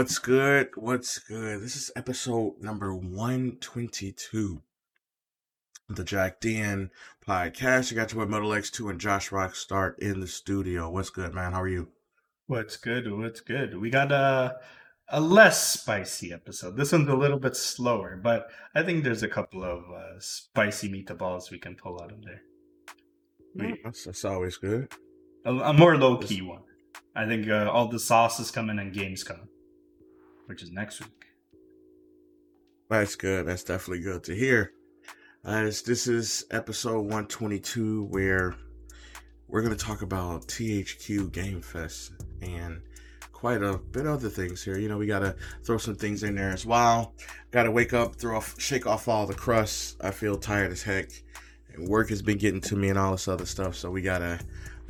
What's good? What's good? This is episode number 122 of the Jacked In podcast. I got your boy Metal X2 and Josh Rock Start in the studio. What's good, man? How are you? What's good? What's good? We got a a less spicy episode. This one's a little bit slower, but I think there's a couple of uh, spicy meatballs we can pull out of there. Mm, that's, that's always good. A, a more low key one. I think uh, all the sauces coming and games coming, which is next week. That's good. That's definitely good to hear. Uh, as this is episode 122, where we're going to talk about THQ Game Fest and quite a bit of other things here. You know, we got to throw some things in there as well. Got to wake up, throw off, shake off all the crust. I feel tired as heck. And work has been getting to me and all this other stuff. So we got to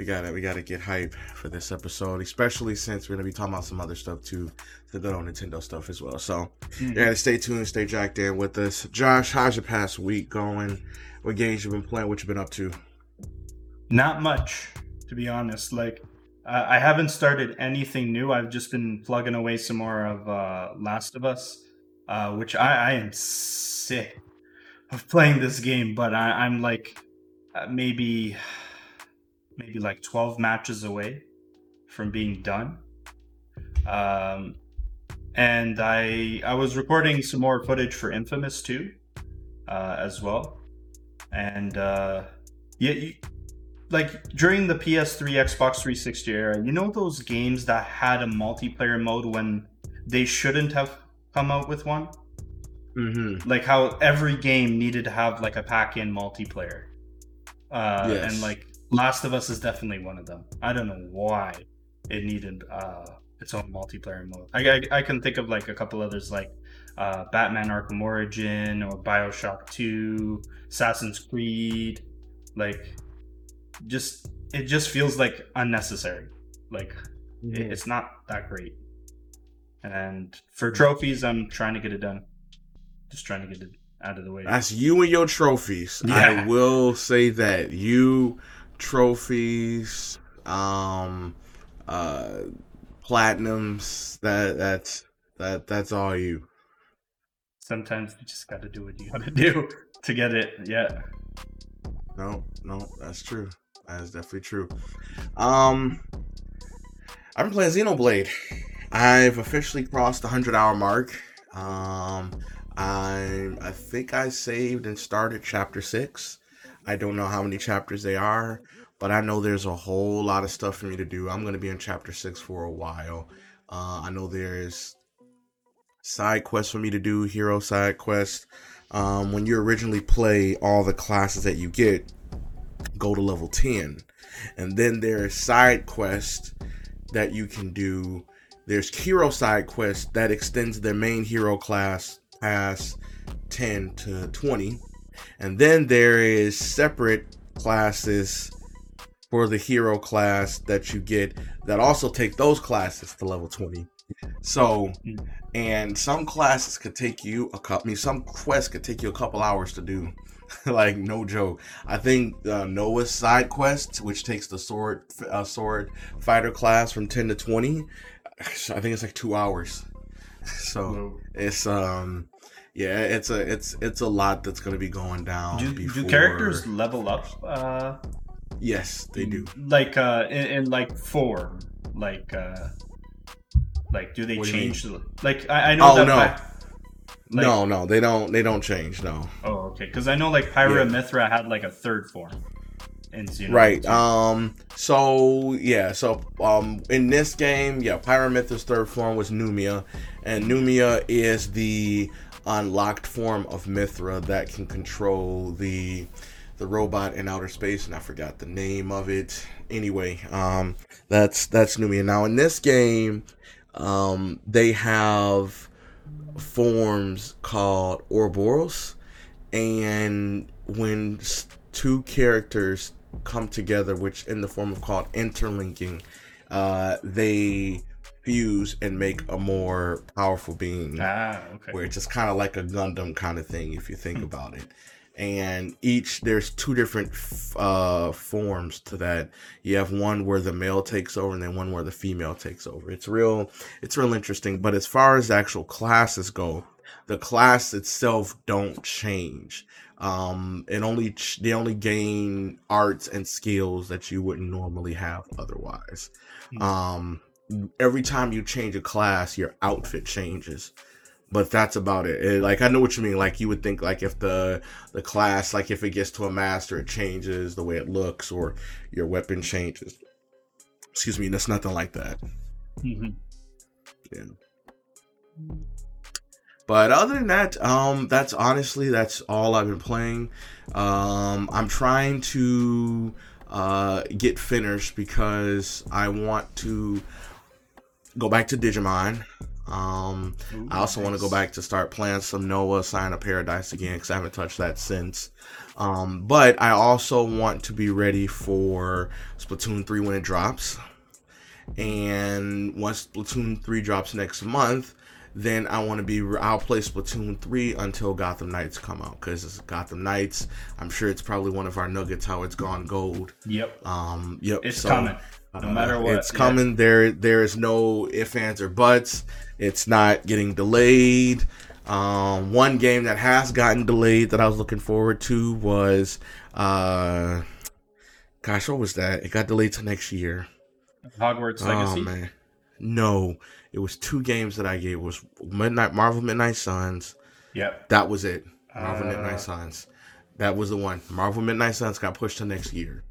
we gotta we gotta get hype for this episode, especially since we're gonna be talking about some other stuff too, the good old Nintendo stuff as well. So mm-hmm. yeah, stay tuned, stay jacked in with us. Josh, how's your past week going? What games you've been playing? What you've been up to? Not much, to be honest. Like uh, I haven't started anything new. I've just been plugging away some more of uh, Last of Us, uh, which I, I am sick of playing this game, but I, I'm like uh, maybe maybe like 12 matches away from being done. Um, and I I was recording some more footage for Infamous 2 uh, as well. And uh, yeah, you, like during the PS3, Xbox 360 era, you know those games that had a multiplayer mode when they shouldn't have come out with one? Mm-hmm. Like how every game needed to have like a pack-in multiplayer. Uh, yes. And like Last of Us is definitely one of them. I don't know why it needed uh, its own multiplayer mode. I, I, I, can think of like a couple others like uh, Batman Arkham Origin or Bioshock 2, Assassin's Creed. Like, just it just feels like unnecessary. Like, mm-hmm. it, it's not that great. And for trophies, I'm trying to get it done. Just trying to get it out of the way. That's you and your trophies. Yeah. I will say that you trophies, um, uh, platinums. That that's that that's all you. Sometimes you just got to do what you got to do to get it. Yeah. No, no, that's true. That is definitely true. Um, I've been playing Xenoblade. I've officially crossed the hundred hour mark. Um, I I think I saved and started chapter six. I don't know how many chapters they are, but I know there's a whole lot of stuff for me to do. I'm going to be in chapter six for a while. Uh, I know there's side quests for me to do, hero side quests. Um, when you originally play all the classes that you get, go to level 10. And then there's side quests that you can do. There's hero side quests that extends the main hero class past 10 to 20 and then there is separate classes for the hero class that you get that also take those classes to level 20. So, and some classes could take you a couple, I mean, some quests could take you a couple hours to do. like, no joke. I think uh, Noah's side quest, which takes the sword, uh, sword fighter class from 10 to 20, I think it's like two hours. So, it's, um, yeah, it's a it's it's a lot that's going to be going down. Do, before... do characters level up? Uh, yes, they do. Like uh, in, in like four, like uh, like do they what change? Do like I, I know. Oh that no. like, no, no, they don't. They don't change. No. Oh, okay. Because I know like Pyra yeah. Mythra had like a third form. In right. Um. So yeah. So um. In this game, yeah, Pyra Mythra's third form was Pneuma, and Pneuma is the unlocked form of Mythra that can control the the robot in outer space, and I forgot the name of it. Anyway, um, that's that's Pneuma. Now in this game, um, they have forms called Ouroboros, and when two characters come together, which in the form of called interlinking, uh, they fuse and make a more powerful being Ah, okay. where it's just kind of like a Gundam kind of thing if you think Hmm. about it. And each there's two different f- uh, forms to that. You have one where the male takes over, and then one where the female takes over. It's real, it's real interesting. But as far as actual classes go, the class itself don't change. Um, it only ch- they only gain arts and skills that you wouldn't normally have otherwise. Hmm. Um, every time you change a class, your outfit changes but that's about it. It- Like I know what you mean. Like you would think like if the the class like if it gets to a master, it changes the way it looks or your weapon changes. Excuse me. That's nothing like that. Mhm. But other than that, um, that's honestly that's all I've been playing. Um, I'm trying to uh get finished because I want to go back to Digimon. Um, Ooh, I also want to go back to start playing some Noah Sign of Paradise again because I haven't touched that since. Um, but I also want to be ready for Splatoon 3 when it drops. And once Splatoon 3 drops next month, then I want to be, I'll play Splatoon 3 until Gotham Knights come out because it's Gotham Knights, I'm sure it's probably one of our nuggets how it's gone gold. Yep. Um, yep. It's so- coming. No uh, matter what, it's yeah. coming. There, there is no ifs, ands, or buts. It's not getting delayed. Um, one game that has gotten delayed that I was looking forward to was, uh, gosh, what was that? It got delayed to next year. Hogwarts Legacy. Oh man, no, it was two games that I gave. It was Midnight Marvel Midnight Suns. Yep. That was it. Marvel Uh, Midnight Suns. That was the one. Marvel Midnight Suns got pushed to next year.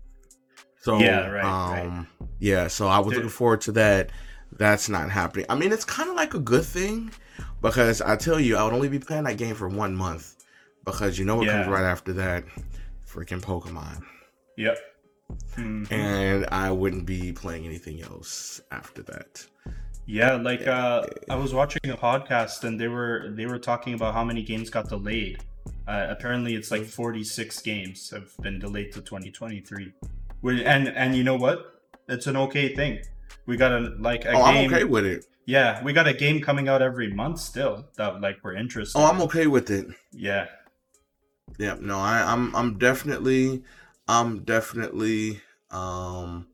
So Yeah, right, right. um, yeah. So I was Dude. looking forward to that. That's not happening. I mean, it's kind of like a good thing because I tell you, I would only be playing that game for one month because you know what comes right after that, freaking Pokemon, Yep. Mhm. and I wouldn't be playing anything else after that. Yeah, like uh, I was watching a podcast and they were they were talking about how many games got delayed. Uh, apparently, it's like 46 games have been delayed to 2023. And and you know what? It's an okay thing. We got a like a oh, I'm game. okay with it. Yeah, we got a game coming out every month still that like we're interested. Oh, I'm okay with it. Yeah. Yeah, no, I, I'm I'm definitely I'm definitely um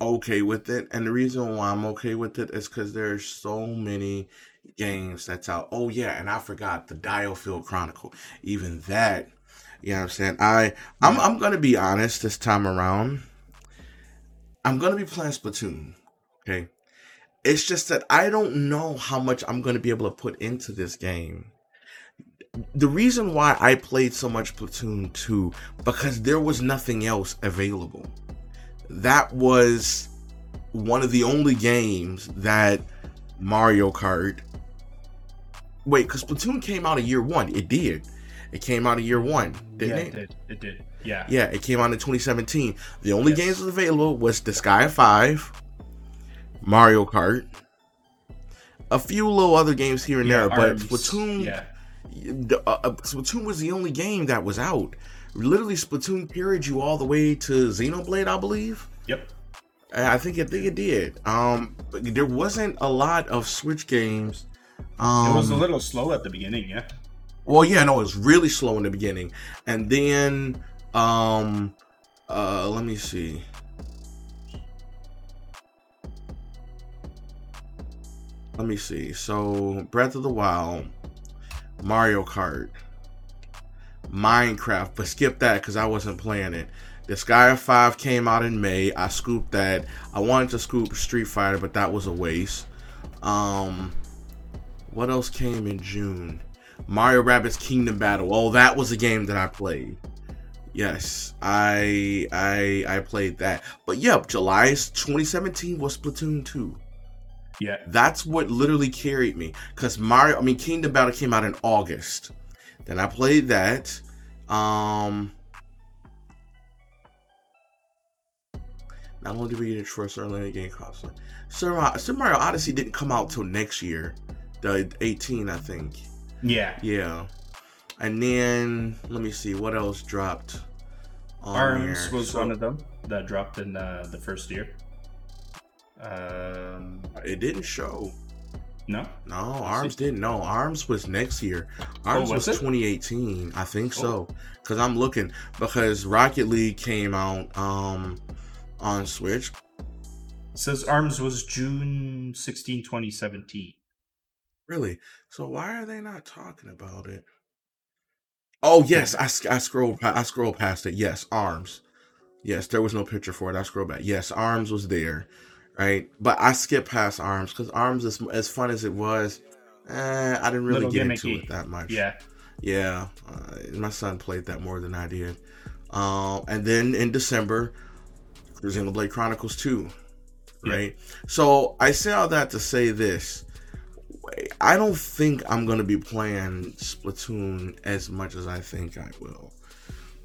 okay with it. And the reason why I'm okay with it is because there's so many games that's out. Oh yeah, and I forgot the Diofield Chronicle. Even that, you know what I'm saying? I I'm I'm gonna be honest this time around. I'm gonna be playing Splatoon. Okay. It's just that I don't know how much I'm gonna be able to put into this game the reason why I played so much Splatoon 2 because there was nothing else available. That was one of the only games that Mario Kart. Wait, because Splatoon came out of year one. It did. It came out of year one, didn't yeah, it? it did. It did. Yeah. Yeah, it came out in 2017. The only Yes. games was available was Disgaea 5, Mario Kart, a few little other games here and Yeah, there, but Splatoon Yeah. the, uh, uh, Splatoon was the only game that was out. Literally, Splatoon carried you all the way to Xenoblade, I believe. Yep. I I think I think it did. Um, there wasn't a lot of Switch games. Um, It was a little slow at the beginning. Yeah. Well, yeah, no, it was really slow in the beginning, and then, um, uh, let me see. Let me see. So, Breath of the Wild, Mario Kart, Minecraft, but skip that because I wasn't playing it. Disgaea 5 came out in May. I scooped that. I wanted to scoop Street Fighter, but that was a waste. Um, what else came in June? Mario Rabbids Kingdom Battle. Oh, that was a game that I played. Yes, I I I played that. But yep, July 2017 was Splatoon 2. Yeah. That's what literally carried me. Cause Mario, I mean Kingdom Battle came out in August. Then I played that. Um not only did we get a first early game console. Super Mario Odyssey didn't come out till next year. The 18, I think. Yeah. Yeah. And then let me see what else dropped. On Arms there. was So- one of them that dropped in uh, the first year. Um, It didn't show. no. No, Arms didn't. No, Arms was next year. Oh, Arms was was, 2018. I think Oh. so. Because I'm looking. Because Rocket League came out um on Switch. It says Arms was June 16, 2017. Really? So why are they not talking about it? Oh yes, I, sc- I scrolled pa- I scrolled past it. Yes, Arms. Yes, there was no picture for it. I scrolled back. Yes, Arms was there, right? But I skipped past Arms because Arms is as fun as it was. Eh, I didn't really Little get gimmicky. into it that much. Yeah. Yeah, uh, my son played that more than I did. Um, and then in December, Xenoblade Chronicles 2. Yeah. Right? So I say all that to say this. I don't think I'm to be playing Splatoon as much as I think I will.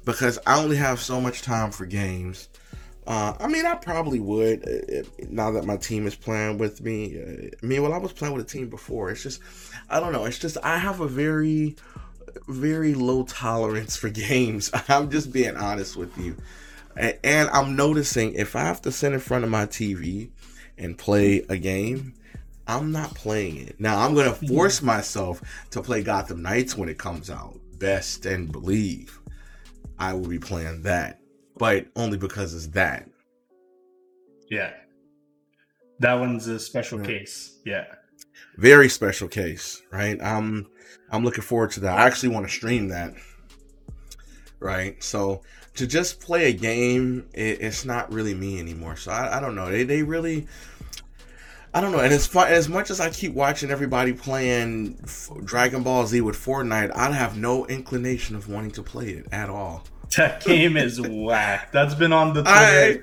Because I only have so much time for games. Uh, I mean, I probably would uh, uh, now that my team is playing with me. Uh, I mean, well, I was playing with a team before. It's just, I don't know. It's just I have a very, very low tolerance for games. I'm just being honest with you, A- and I'm noticing if I have to sit in front of my TV and play a game, I'm not playing it. Now I'm gonna force myself to play Gotham Knights when it comes out. Best and believe I will be playing that, but only because it's that. Yeah. That one's a special Yeah. case. Yeah. very special case, right? I'm I'm looking forward to that. I actually want to stream that, right? So to just play a game, it, it's not really me anymore. So I, I don't know. They they really. I don't know, and it's fun. As much as I keep watching everybody playing F- Dragon Ball Z with Fortnite, I have no inclination of wanting to play it at all. That game is whack. That's been on the I-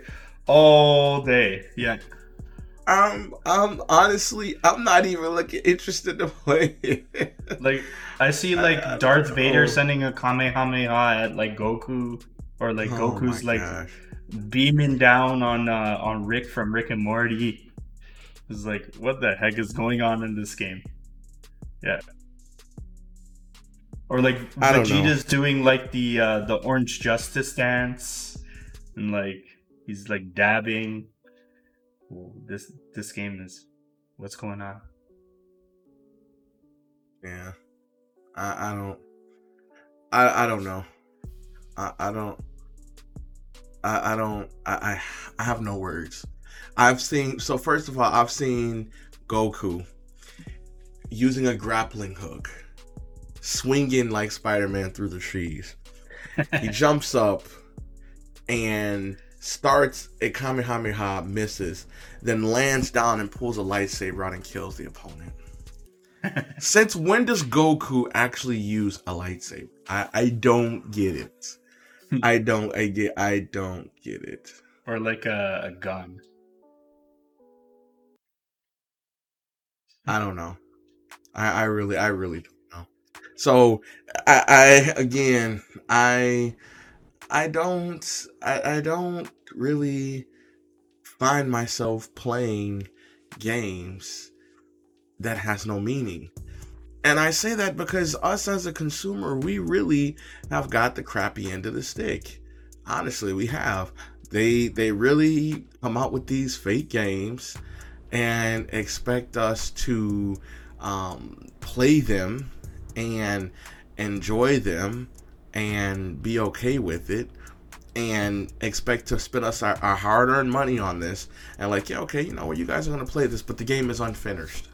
all day. Yeah. I'm, I'm honestly, I'm not even looking interested to play it. Like I see like I don't Darth. Vader sending a Kamehameha at like Goku or like Oh Goku's like gosh. beaming down on uh on Rick from Rick and Morty. It's like what the heck is going on in this game? Yeah. Or like. Vegeta's doing like the uh the orange justice dance and like he's like dabbing. This this game is what's going on? Yeah. I, I don't I I don't know. I, I don't I, I don't I, I I have no words. I've seen so first of all, I've seen Goku using a grappling hook, swinging like Spider-Man through the trees. He jumps up and starts a Kamehameha, misses, then lands down and pulls a lightsaber out and kills the opponent. Since when does Goku actually use a lightsaber? I, I don't get it. Hmm. I don't I get I don't get it. or like a, a gun. I don't know. I, I really I really don't know. So I, I again I I don't I, I don't really find myself playing games that has no meaning. And I say that because us as a consumer, we really have got the crappy end of the stick. Honestly, we have. They they really come out with these fake games and expect us to um, play them and enjoy them and be okay with it and expect to spend us our, our hard-earned money on this and like yeah okay you know what you guys are going to play this but the game is unfinished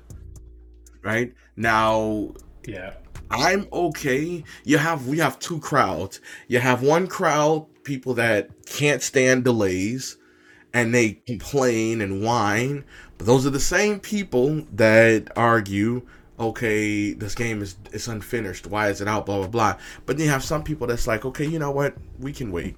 right now Yeah. I'm okay. You have we have two crowds. You have one crowd people that can't stand delays and they complain and whine, but those are the same people that argue, okay, this game is it's unfinished. Why is it out? Blah blah blah. But then you have some people that's like, okay, you know what? We can wait.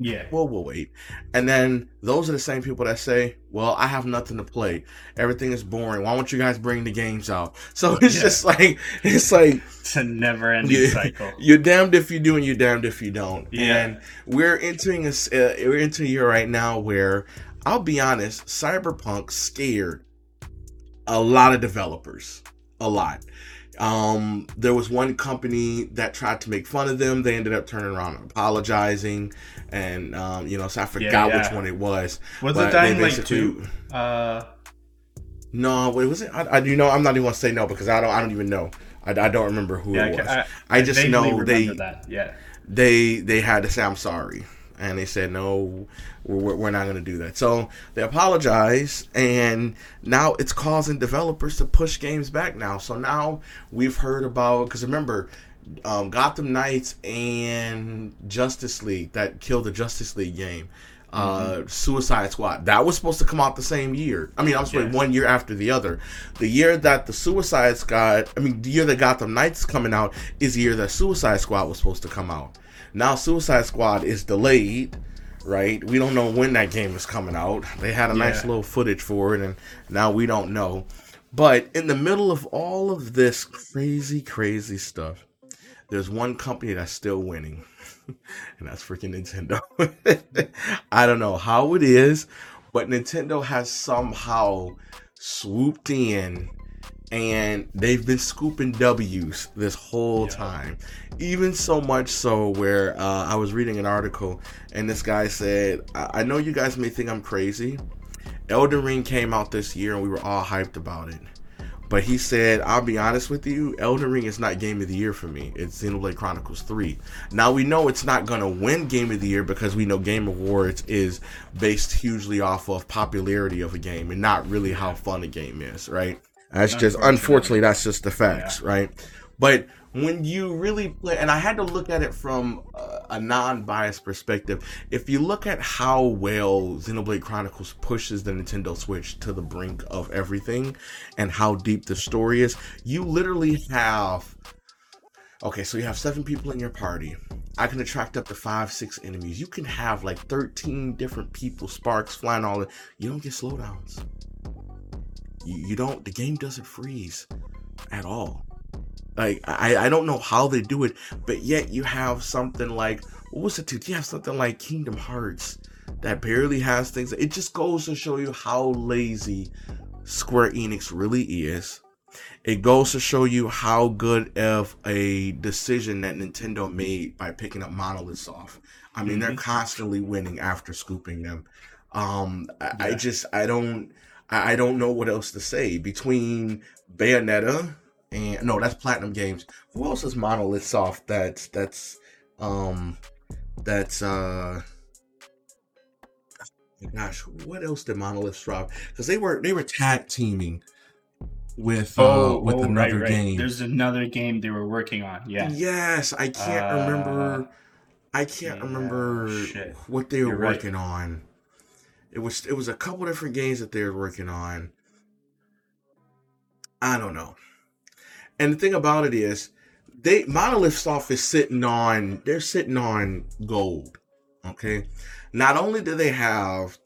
Yeah. Well, we'll wait. And then those are the same people that say, well, I have nothing to play. Everything is boring. Why don't you guys bring the games out? So it's Yeah. just like it's like It's a never ending Yeah. cycle. you're damned if you do and you're damned if you don't. Yeah. And we're entering a, uh, we're entering a year right now where I'll be honest, Cyberpunk scared a lot of developers, a lot. Um, there was one company that tried to make fun of them. They ended up turning around and apologizing, and um, you know, so I forgot yeah. which one it was. Was but it Dying Light two? Uh, No, wait, was it? I, I, you know, I'm not even gonna say no because I don't. I don't even know. I, I don't remember who yeah, it was. I, I just know they that. Yeah. they they had to say I'm sorry, and they said no, we're, we're not going to do that. So they apologized, and now it's causing developers to push games back now. So now we've heard about because remember. Um, Gotham Knights and Justice League that killed the Justice League game. Uh, Suicide Squad that was supposed to come out the same year. I mean, I was sorry, Yeah. one year after the other. The year that the Suicide Squad, I mean, the year that Gotham Knights coming out is the year that Suicide Squad was supposed to come out. Now Suicide Squad is delayed, right? We don't know when that game is coming out. They had a nice little footage for it, and now we don't know. But in the middle of all of this crazy, crazy stuff, there's one company that's still winning, and that's freaking Nintendo. I don't know how it is, but Nintendo has somehow swooped in and they've been scooping W's this whole Yeah. time. Even so much so where uh, I was reading an article and this guy said, I-, I know you guys may think I'm crazy. Elden Ring came out this year and we were all hyped about it. But he said, I'll be honest with you, Elden Ring is not Game of the Year for me. It's Xenoblade Chronicles 3. Now we know it's not going to win Game of the Year because we know Game Awards is based hugely off of popularity of a game and not really how fun a game is, right? That's just, Unfortunately. that's just the facts, right? But when you really play, and I had to look at it from a, a non-biased perspective. If you look at how well Xenoblade Chronicles pushes the Nintendo Switch to the brink of everything, and how deep the story is, you literally have. Okay, so you have seven people in your party. I can attract up to five, six enemies. You can have like thirteen different people, sparks flying all. That. You don't get slowdowns. You, don't. The game doesn't freeze at all. Like I, I don't know how they do it, but yet you have something like what was it? You have something like Kingdom Hearts that barely has things. It just goes to show you how lazy Square Enix really is. It goes to show you how good of a decision that Nintendo made by picking up Monolith Soft. I mean, they're Mhm. constantly winning after scooping them. Um, I, I just I don't I I don't know what else to say between Bayonetta and no, that's Platinum Games. Who else is Monolith Soft? That's that's um that's uh gosh, what else did Monolith drop? Because they were they were tag teaming with uh with another game. Oh, There's another game they were working on. Yeah. Yes, I can't Uh, remember. I can't yeah, remember shit. what they were You're right. working on. It was it was a couple different games that they were working on. I don't know. And the thing about it is, they Monolith Soft is sitting on they're sitting on gold. Okay, not only do they have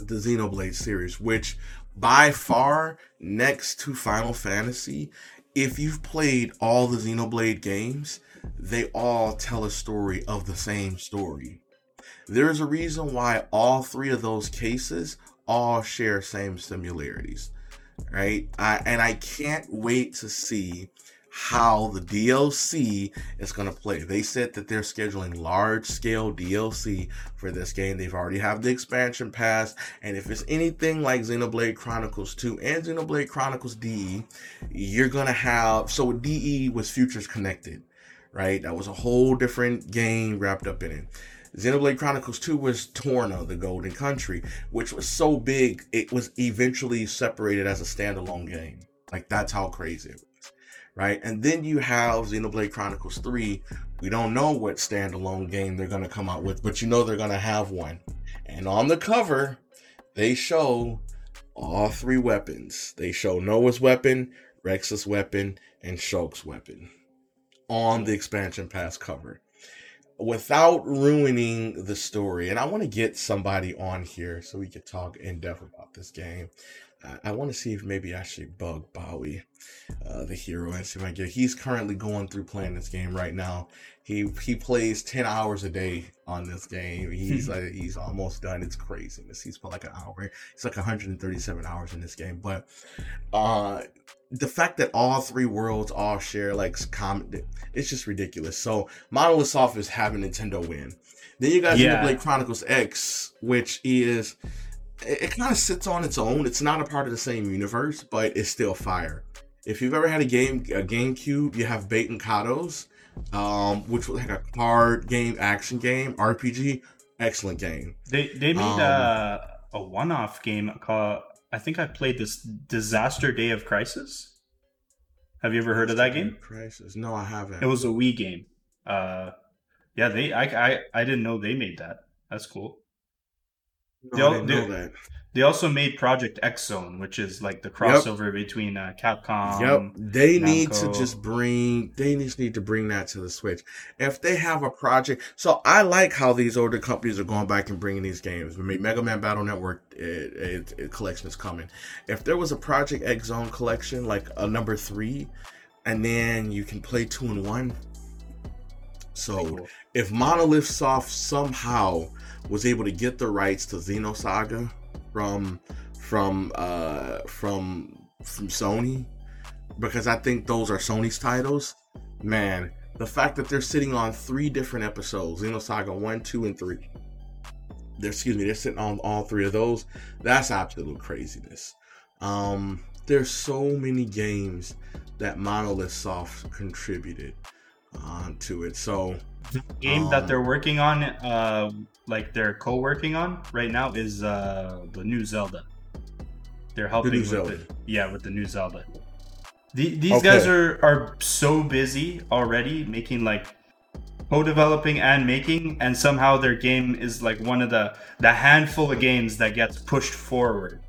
the Xenoblade series, which by far next to Final Fantasy, if you've played all the Xenoblade games, they all tell a story of the same story. There's a reason why all three of those cases all share same similarities, right? I, and I can't wait to see how the DLC is going to play. They said that they're scheduling large scale DLC for this game. They've already have the expansion pass, and if it's anything like Xenoblade Chronicles 2 and Xenoblade Chronicles DE, you're going to have so DE was Futures Connected, right? That was a whole different game wrapped up in it. Xenoblade Chronicles 2 was Torna, the Golden Country, which was so big it was eventually separated as a standalone game. Like that's how crazy it was. Right? And then you have Xenoblade Chronicles 3. We don't know what standalone game they're gonna come out with, but you know they're gonna have one. And on the cover, they show all three weapons. They show Noah's weapon, Rex's weapon, and Shulk's weapon on the expansion pass cover without ruining the story. And I want to get somebody on here so we could talk in depth about this game. I, I want to see if maybe I should bug Bowie, uh, the hero, and see if I get. He's currently going through playing this game right now. He he plays ten hours a day on this game. He's like he's almost done. It's craziness. He's put like an hour. It's like 137 hours in this game. But uh the fact that all three worlds all share like common, it's just ridiculous. So Monolith Soft is having Nintendo win. Then you got Yeah. Xenoblade Chronicles X, which is it, it kind of sits on its own. It's not a part of the same universe, but it's still fire. If you've ever had a game, a GameCube, you have Baten Kaitos, um, which was like a card game, action game, RPG. Excellent game. They they made Um, a a one off game called I think I played this Disaster Day of Crisis. Have you ever heard of that game? Crisis. No, I haven't. It was a Wii game. Uh, yeah, they I I, I didn't know they made that. That's cool. No, they'll- I didn't know they- They also made Project X Zone, which is like the crossover between uh, Capcom. yep, they need to just bring. They just need to bring that to the Switch. If they have a project, so I like how these older companies are going back and bringing these games. I mean, Mega Man Battle Network it, it, it collection is coming. If there was a Project X Zone collection, like a number three, and then you can play two and one. So Cool. if Monolith Soft somehow was able to get the rights to Xenosaga from from uh from from Sony, because I think those are Sony's titles, man, the fact that they're sitting on three different episodes, Xenosaga one, two, and three. They're excuse me, they're sitting on all three of those. That's absolute craziness. Um, there's so many games that Monolith Soft contributed uh, to it. So game that Um, they're working on, uh, like they're co-working on right now, is uh, the new Zelda. They're helping new with Zelda. The, yeah, with the new Zelda. The, these guys are are so busy already making like co-developing and making, and somehow their game is like one of the the handful of games that gets pushed forward.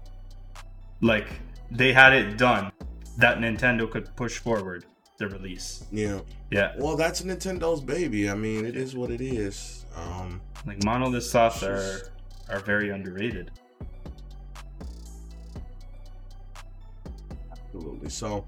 Like they had it done that Nintendo could push forward the release. yeah, Yeah, well, that's Nintendo's baby. I mean, it is what it is. Um, like Monolith Soft are are very underrated. absolutely. So,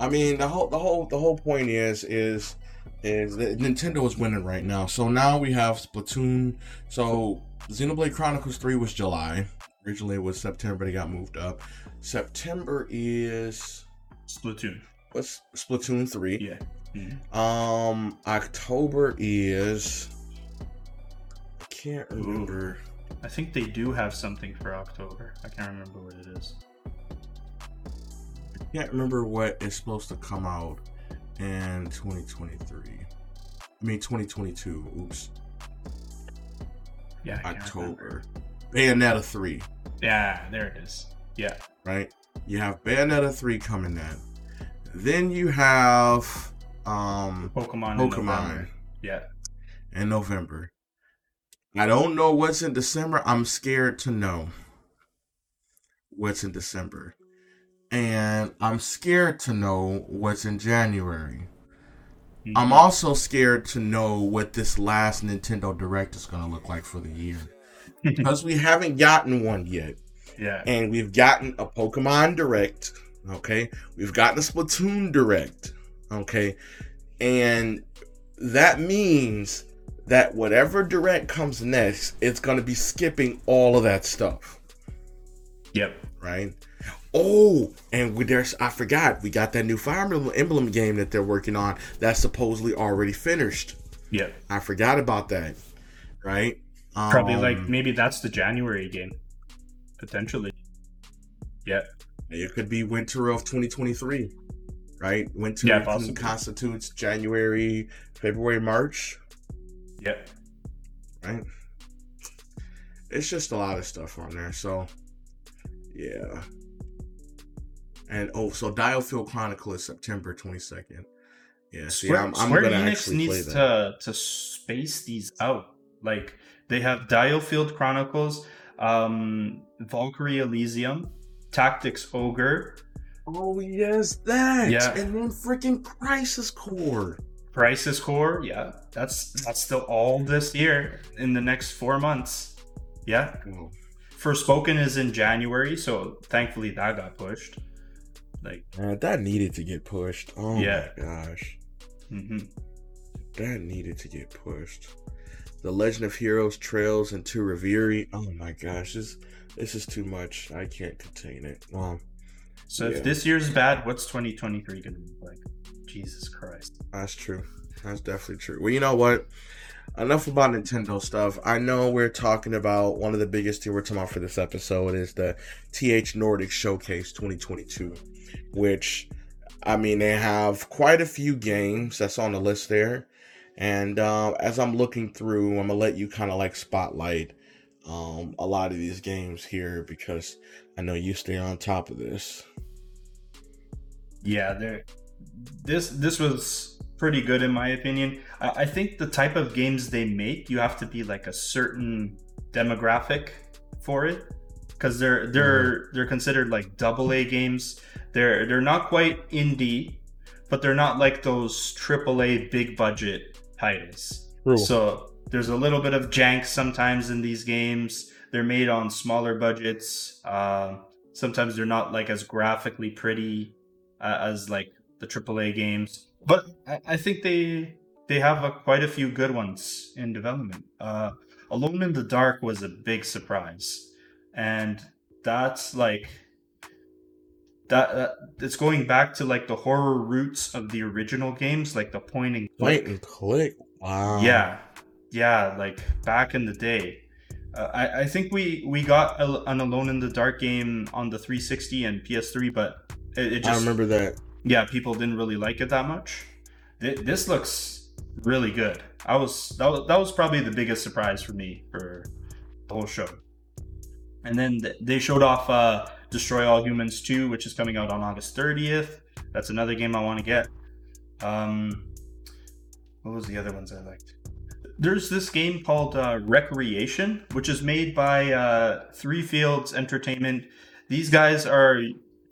I mean, the whole the whole the whole point is is is that Nintendo is winning right now. So now we have Splatoon. So Xenoblade Chronicles Three was July. Originally it was September, but it got moved up. September is Splatoon. what's Splatoon Three. Yeah. Mhm. Um, October is. I can't remember. I think they do have something for October. I can't remember what it is. I can't remember what is supposed to come out in 2023. I mean 2022. Oops, Yeah. I can't remember. October. Bayonetta 3, Yeah, there it is. Yeah. right? You have Bayonetta 3 coming in. Then you have um Pokemon. in Pokemon November. Yeah. in November. I don't know what's in December. I'm scared to know what's in December. And I'm scared to know what's in January. I'm Mhm. also scared to know what this last Nintendo Direct is going to look like for the year. Because we haven't gotten one yet. yeah. And we've gotten a Pokemon Direct. Okay. We've gotten a Splatoon Direct. Okay. And that means that whatever Direct comes next, it's going to be skipping all of that stuff. Yep. Right? Oh, and we, there's I forgot we got that new Fire Emblem- Emblem game that they're working on that's supposedly already finished. Yep. I forgot about that. Right? Probably Um, like maybe that's the January game. Potentially. Yeah. It could be winter of 2023, right? Winter Yeah, constitutes January, February, March, Yep. right? It's just a lot of stuff on there. So, yeah. And oh, so DioField Chronicle is September 22nd. Yeah, see, Square, I'm, I'm Square gonna Enix actually play needs that. to to space these out. Like they have DioField Chronicles, um, Valkyrie Elysium, Tactics Ogre, Oh yes, that. Yeah. And then freaking Crisis Core. Crisis Core. Yeah, that's that's still all this year in the next four months. Yeah, Oh, Forspoken is in January, so thankfully that got pushed. Like Man, that needed to get pushed. Oh Yeah. my gosh. hmm That needed to get pushed. The Legend of Heroes Trails into Reverie. Oh my gosh, this this is too much. I can't contain it. Um, So Yeah. if this year's bad, what's 2023 gonna be like? Jesus Christ. that's true. That's definitely true. Well, you know what? Enough about Nintendo stuff. I know we're talking about one of the biggest things we're talking about for this episode is the THQ Nordic Showcase 2022, which I mean they have quite a few games that's on the list there. And um, as I'm looking through, I'm gonna let you kind of like spotlight um, a lot of these games here because I know you stay on top of this. Yeah, there. This this was pretty good in my opinion. I, I think the type of games they make, you have to be like a certain demographic for it, because they're they're they're considered like double A games. They're they're not quite indie, but they're not like those triple A big budget titles. So there's a little bit of jank sometimes in these games. They're made on smaller budgets. Uh, sometimes they're not like as graphically pretty uh, as like the AAA games. But I, I think they they have a, quite a few good ones in development. Uh, Alone in the Dark was a big surprise, and that's like that, that. It's going back to like the horror roots of the original games, like the point and click. Point and click. Wow. Yeah, yeah, like back in the day. Uh, I, I think we we got a, an Alone in the Dark game on the 360 and PS3, but it, it I just remember that. Yeah, people didn't really like it that much. Th- This looks really good. I was that, was that was probably the biggest surprise for me for the whole show. And then th- they showed off uh, Destroy All Humans 2, which is coming out on August 30th. That's another game I want to get. Um, what was the other ones I liked? There's this game called uh, Wreckreation, which is made by uh, Three Fields Entertainment. These guys are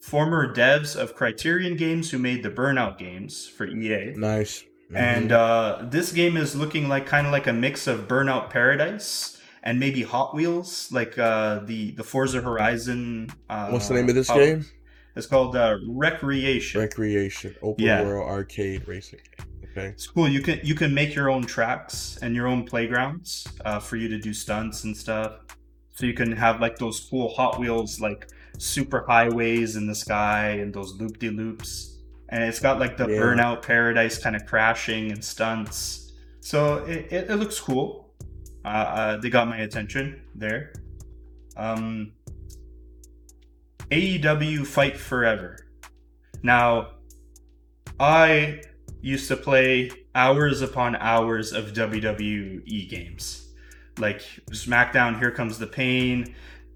former devs of Criterion Games who made the Burnout games for EA. Nice. And Mhm. uh, this game is looking like kind of like a mix of Burnout Paradise and maybe Hot Wheels, like uh, the the Forza Horizon. Uh, what's the name of this game? It's called uh, Wreckreation. Wreckreation, open Yeah. world arcade racing. Okay. It's cool. You can you can make your own tracks and your own playgrounds uh, for you to do stunts and stuff. So you can have like those cool Hot Wheels like super highways in the sky and those loop de loops. And it's got like the Yeah. Burnout Paradise kind of crashing and stunts. So it, it, it looks cool. Uh, uh, they got my attention there. Um, AEW Fight Forever. Now, I used to play hours upon hours of WWE games. Like SmackDown, Here Comes the Pain,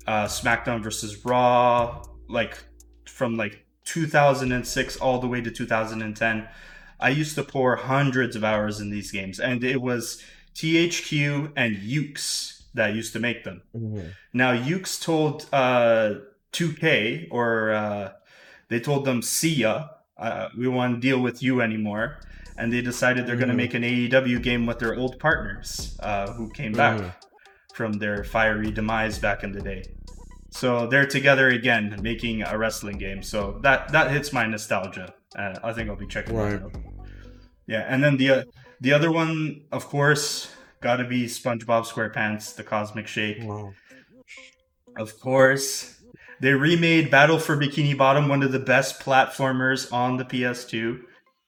uh, SmackDown versus Raw, like from like 2006 all the way to 2010. I used to pour hundreds of hours in these games, and it was THQ and Yuke's that used to make them. Mhm. Now, Yuke's told uh, 2K, or uh, they told them, see ya, uh, we won't deal with you anymore. And they decided they're going to make an AEW game with their old partners uh, who came back Mhm. from their fiery demise back in the day. So they're together again, making a wrestling game. So that that hits my nostalgia. Uh, I think I'll be checking Right. that out. Yeah, and then the uh, the other one, of course, got to be SpongeBob SquarePants: The Cosmic Shake. Wow. Of course. They remade Battle for Bikini Bottom, one of the best platformers on the PS2.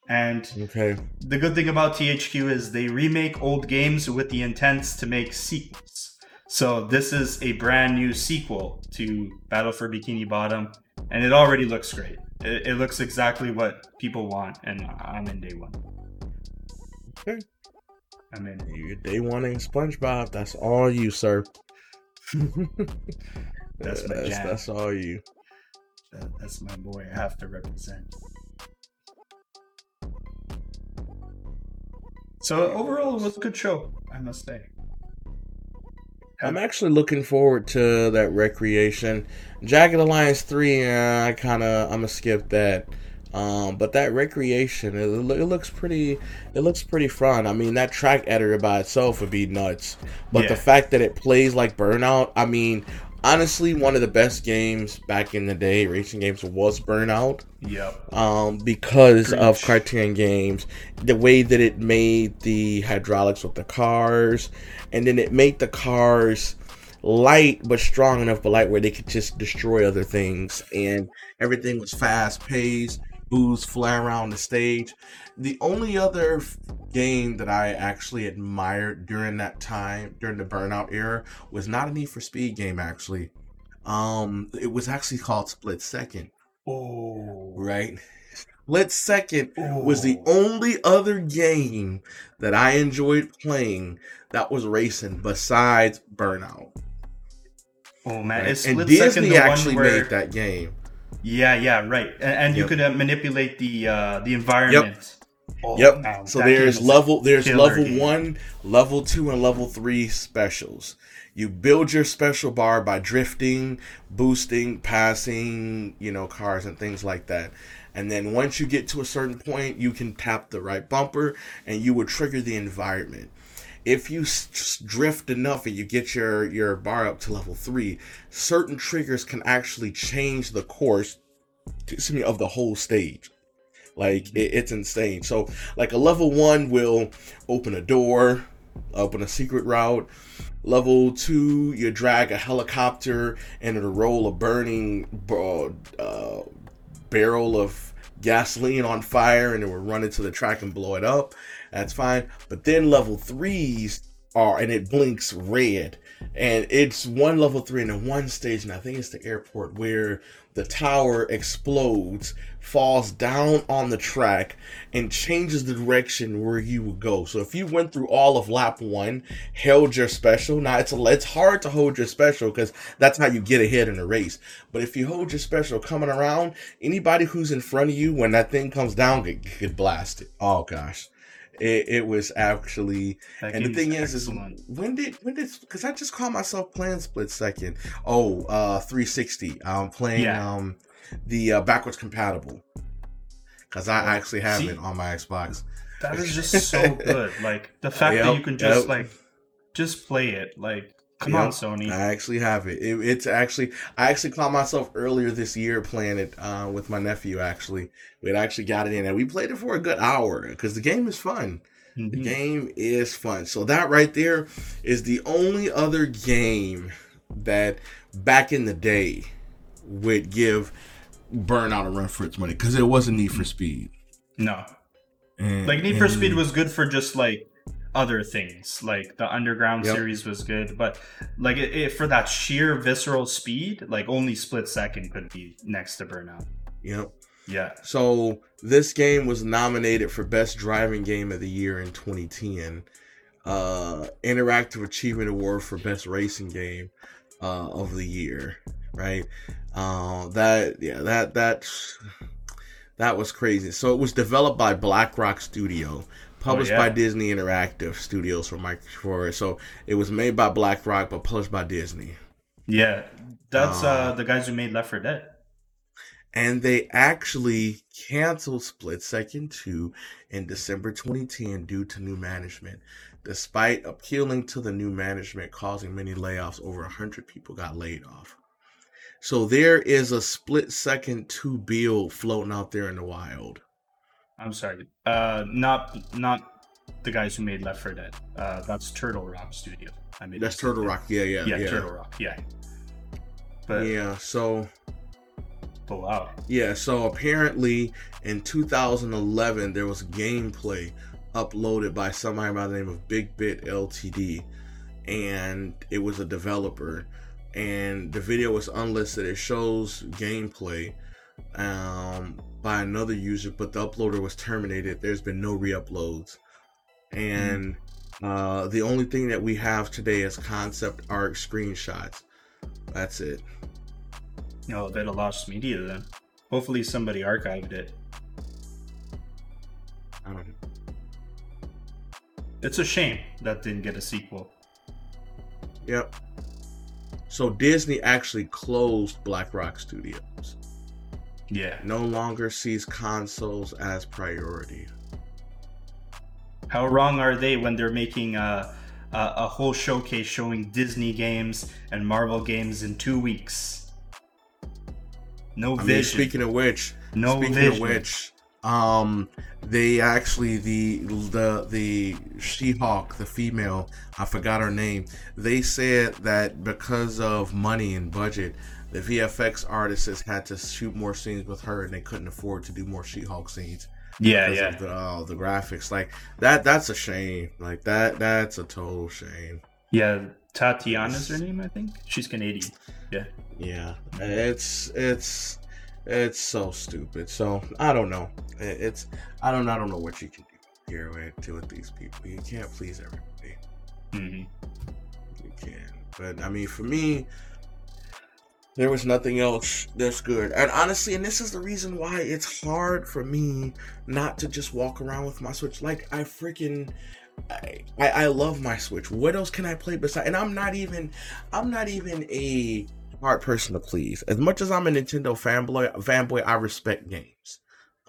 And Okay. the good thing about THQ is they remake old games with the intents to make sequels. So this is a brand new sequel to Battle for Bikini Bottom, and it already looks great. It, it looks exactly what people want, and I'm in day one. Okay. I'm in. You day one in SpongeBob. That's all you, sir. That's my that's, jam. that's all you. That, that's my boy. I have to represent. So overall, it was a good show. I must say. I'm actually looking forward to that Wreckreation. Jagged Alliance three, uh, I kind of I'm gonna skip that. Um, but that Wreckreation, it, it looks pretty. It looks pretty fun. I mean, that track editor by itself would be nuts. But the fact that it plays like Burnout, I mean, honestly, one of the best games back in the day, racing games, was Burnout. Yep. Um, because of Preach. Criterion Games, the way that it made the hydraulics with the cars, and then it made the cars light but strong enough, but light where they could just destroy other things, and everything was fast paced. Booze fly around the stage. The only other game that I actually admired during that time, during the Burnout era, was not a Need for Speed game. Actually, um, it was actually called Split Second Oh. right? Split Second was the Oh. only other game that I enjoyed playing that was racing besides Burnout. Oh man, right? And Disney Second the actually where... made that game. Yeah, yeah, right. And, and you Yep. could uh, manipulate the uh, the environment. Oh, Yep. man, So there's level there's level game. one, level two, and level three specials. You build your special bar by drifting, boosting, passing, you know, cars and things like that. And then once you get to a certain point, you can tap the right bumper and you will trigger the environment. If you drift enough and you get your your bar up to level three, certain triggers can actually change the course excuse me, of the whole stage. Like it, it's insane. So like a level one will open a door, open a secret route. Level two, you drag a helicopter and it'll roll a burning uh, uh, barrel of gasoline on fire and it will run into the track and blow it up. That's fine. But then level threes are, and it blinks red. And it's one level three and one stage, and I think it's the airport where the tower explodes, falls down on the track, and changes the direction where you would go. So if you went through all of lap one, held your special, now it's a, it's hard to hold your special because that's how you get ahead in a race. But if you hold your special coming around, anybody who's in front of you when that thing comes down get, get blasted. Oh gosh. It, it was actually That and the thing is, is when did when did because I just caught myself playing Split Second. Oh, uh, 360. I'm playing Yeah. um the uh, backwards compatible because I actually have See? it on my Xbox. that is just so good. Like the fact that Yep, you can just yep. like just play it. Like, come Yep, on, Sony. I actually have it. it. It's actually I actually caught myself earlier this year playing it uh, with my nephew. Actually, we had actually got it in and we played it for a good hour because the game is fun. The Mhm. game is fun. So that right there is the only other game that back in the day would give Burnout a run for its money because it wasn't Need for Speed. No, And- like Need for and- Speed was good for just like other things. Like the Underground Yep. series was good, but like it, it, for that sheer visceral speed, like only Split Second could be next to Burnout. Yep. Yeah. So this game was nominated for Best Driving Game of the Year in 2010. Uh, Interactive Achievement Award for Best Racing Game uh, of the Year. Right. Uh, that yeah that that that was crazy. So it was developed by BlackRock Studio, published yeah. by Disney Interactive Studios for Mike for so it was made by BlackRock but published by Disney. Yeah. That's uh, Uh, the guys who made Left 4 Dead. and they actually canceled Split Second 2 in December 2010 due to new management. Despite appealing to the new management causing many layoffs, over 100 people got laid off. So there is a Split Second 2 build floating out there in the wild. I'm sorry. Uh, not not the guys who made Left 4 Dead. Uh, that's Turtle Rock Studio. I made That's Turtle Rock. Yeah, yeah, Yeah, yeah. Turtle Rock. Yeah. But Yeah, so oh wow. Yeah, so apparently in 2011 there was gameplay uploaded by somebody by the name of Big Bit Ltd, and it was a developer, and the video was unlisted. It shows gameplay um, by another user, but the uploader was terminated. There's been no re-uploads, and uh, the only thing that we have today is concept art screenshots. That's it. No, a bit of lost media then. Hopefully somebody archived it. I don't know. It's a shame that didn't get a sequel. Yep. So Disney actually closed BlackRock Studios. Yeah. No longer sees consoles as priority. How wrong are they when they're making uh, uh, a whole showcase showing Disney games and Marvel games in two weeks. No I vision. mean, speaking of which, no speaking vision. of which, um, they actually the the the She-Hulk, the female, I forgot her name. They said that because of money and budget, the VFX artists had to shoot more scenes with her, and they couldn't afford to do more She-Hulk scenes. yeah, yeah. the, uh, the graphics like that that's a shame like that that's a total shame Yeah, Tatiana's her name, I think. She's Canadian. Yeah. yeah it's it's it's so stupid so i don't know it's i don't i don't know what you can do here with, to with these people you can't please everybody hmm you can but i mean for me there was nothing else that's good. And honestly and this is the reason why it's hard for me not to just walk around with my switch. Like i freaking I, I I love my switch. What else can i play beside and i'm not even i'm not even a hard person to please. As much as i'm a nintendo fanboy fanboy i respect games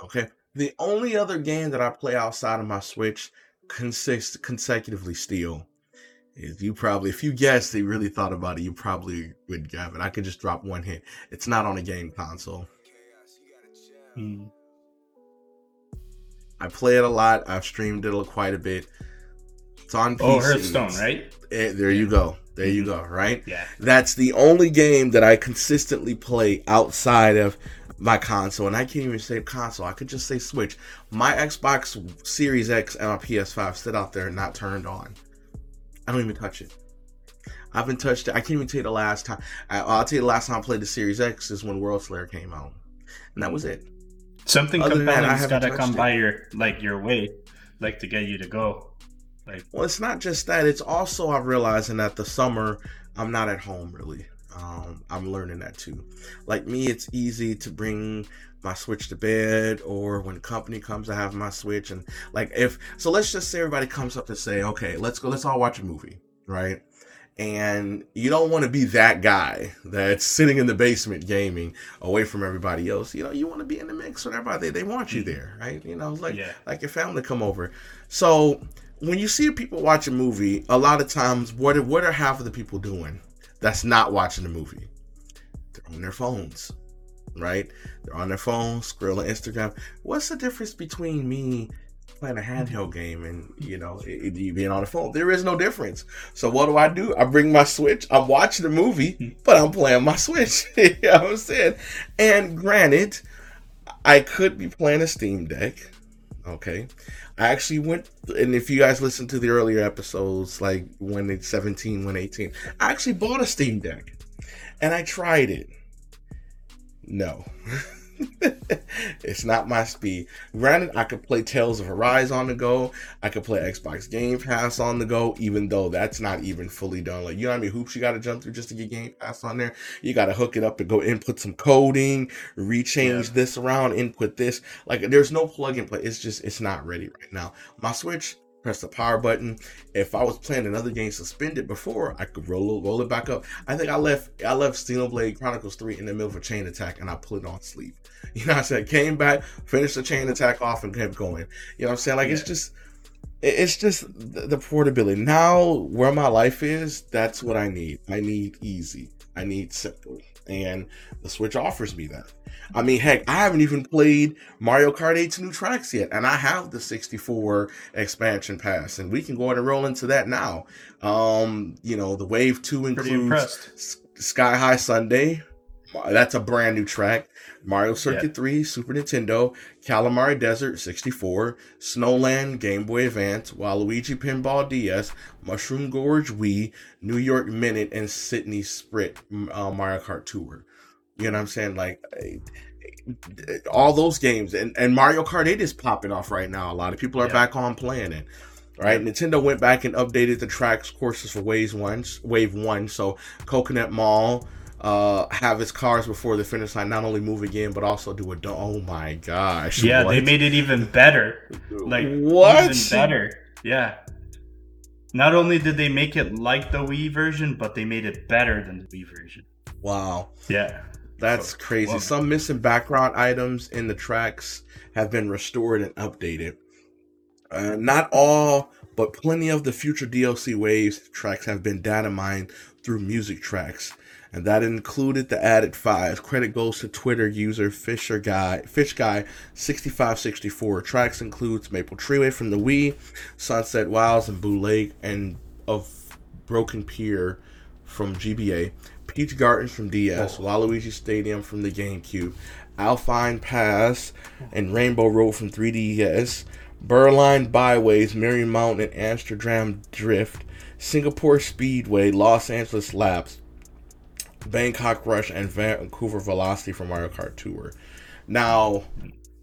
okay? The only other game that i play outside of my switch consists consecutively still is you probably if you guessed they really thought about it you probably would get it i could just drop one hit it's not on a game console. Mm. i play it a lot. I've streamed it quite a bit. It's on Oh, Hearthstone, right? Eh, there you go. There you go right? Yeah. that's the only game that i consistently play outside of my console and i can't even say console. I could just say switch. My xbox series x and my ps5 sit out there not turned on i don't even touch it I haven't touched it. I can't even tell you the last time. I, I'll tell you the last time I played the Series X is when World Slayer came out, and that was it. Something Other than that, I compelling's haven't gotta come it. by your like your way, like to get you to go. Like Well, it's not just that. It's also I'm realizing that the summer I'm not at home really. Um, I'm learning that too. Like me, it's easy to bring my Switch to bed, or when company comes, I have my Switch, and like if so, let's just say everybody comes up to say, okay, let's go, let's all watch a movie, right? And you don't want to be that guy that's sitting in the basement gaming away from everybody else. You know, you want to be in the mix with everybody. They, they want you there, right? You know, like Yeah. like your family come over. So when you see people watch a movie, a lot of times, what what are half of the people doing? That's not watching the movie. They're on their phones, right? They're on their phones, scrolling Instagram. What's the difference between me playing a handheld game and you know it, it- being on the phone? There is no difference. So what do I do? I bring my Switch. I'm watching the movie, but I'm playing my Switch. you know what I'm saying? And granted, I could be playing a Steam Deck. Okay. I actually went, and if you guys listen to the earlier episodes, like when it's 17, when 18, I actually bought a Steam Deck and I tried it. No. it's not my speed. Granted, I could play Tales of Arise on the go. I could play Xbox Game Pass on the go, even though that's not even fully done. Like, you know how many hoops you got to jump through just to get Game Pass on there? You got to hook it up to go input some coding, rechange Yeah. this around, input this. Like, there's no plug and play. It's just, it's not ready right now. My Switch, press the power button. If I was playing another game suspended before, I could roll it, roll it back up. I think I left I left Xenoblade Chronicles 3 in the middle of a chain attack and I put it on sleep. You know what I said? Came back, finished the chain attack off and kept going. You know what I'm saying? Like it's just it's just the the portability. Now where my life is, that's what I need. I need easy. I need simple. And the Switch offers me that. I mean, heck, I haven't even played Mario Kart 8's new tracks yet, and I have the 64 expansion pass, and we can go ahead and roll into that now. Um, you know, the Wave 2 includes Sky High Sunday. That's a brand new track. Mario Circuit 3, Super Nintendo, Kalimari Desert 64, Snowland Game Boy Advance, Waluigi Pinball DS, Mushroom Gorge Wii, New York Minute, and Sydney Sprint uh, Mario Kart Tour. You know what I'm saying? Like eh, all those games, and, and Mario Kart 8 is popping off right now. A lot of people are Yeah. back on playing it. Right, Nintendo went back and updated the tracks courses for Wave One, Wave One. So Coconut Mall, uh, have his cars before the finish line not only move again but also do a do- oh my gosh Yeah, they made it even better. Like what even better. Yeah. Not only did they make it like the Wii version, but they made it better than the Wii version. wow Yeah. that's So, crazy love some missing background items in the tracks have been restored and updated uh, not all but plenty of the future DLC waves tracks have been data mined through music tracks, and that included the added five. Credit goes to Twitter user Fisher Guy Fish Guy 6564. Tracks includes Maple Treeway from the Wii, Sunset Wilds and Boo Lake, and of Broken Pier from GBA, Peach Gardens from DS, oh. Waluigi Stadium from the GameCube, Alpine Pass and Rainbow Road from 3DS, Berlin Byways, Merry Mountain, and Amsterdam Drift, Singapore Speedway, Los Angeles Laps, Bangkok Rush, and Vancouver Velocity from Mario Kart Tour. Now,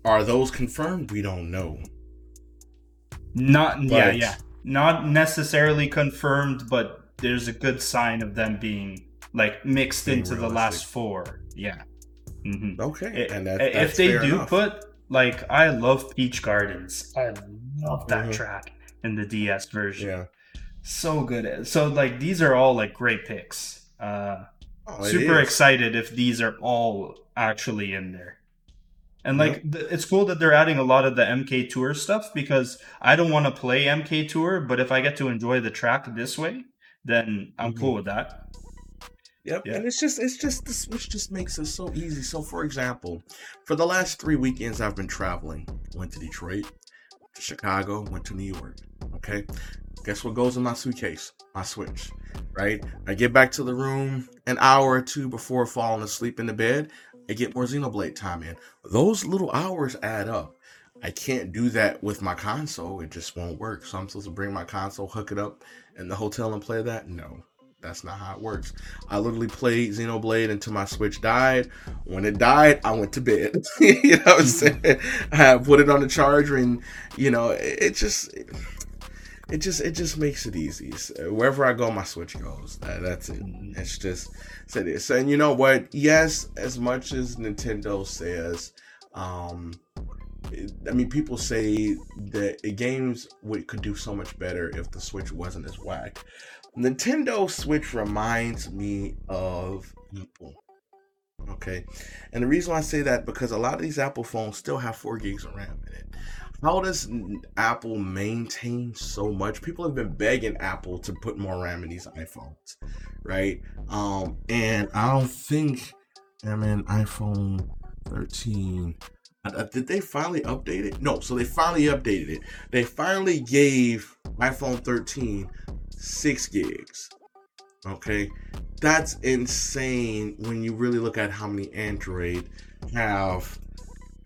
are those confirmed? We don't know. Not but, yeah, yeah. Not necessarily confirmed, but there's a good sign of them being like mixed into realistic. the last four. Yeah. Mm-hmm. Okay, it, and that, if they do enough. put like, I love Peach Gardens. I love that mm-hmm. track in the DS version. Yeah, so good. So like, these are all like great picks. Uh, oh, super excited if these are all actually in there. And like yep. it's cool that they're adding a lot of the MK Tour stuff because I don't want to play MK Tour, but if I get to enjoy the track this way, then I'm mm-hmm. cool with that. Yep. Yeah. And it's just it's just the switch just makes it so easy. So for example, for the last three weekends I've been traveling. Went to Detroit, to Chicago, went to New York. Okay. Guess what goes in my suitcase? My switch. Right? I get back to the room an hour or two before falling asleep in the bed. I get more Xenoblade time in. Those little hours add up. I can't do that with my console. It just won't work. So I'm supposed to bring my console, hook it up in the hotel and play that? No. That's not how it works. I literally played Xenoblade until my Switch died. When it died, I went to bed. you know what I'm mm-hmm. saying? I put it on the charger, and you know, it, it just, it, it, just, it just makes it easy. So wherever I go, my Switch goes. That, that's it. It's just, so this. And you know what? Yes, as much as Nintendo says, um, I mean, people say that games would, could do so much better if the Switch wasn't as whack. Nintendo Switch reminds me of Apple. Okay. And the reason why I say that because a lot of these Apple phones still have 4 gigs of RAM in it. How does Apple maintain so much? People have been begging Apple to put more RAM in these iPhones, right? Um, and I don't think I mean iPhone 13 uh, did they finally update it? No, so they finally updated it. They finally gave iPhone 13 six gigs. Okay, that's insane when you really look at how many Android have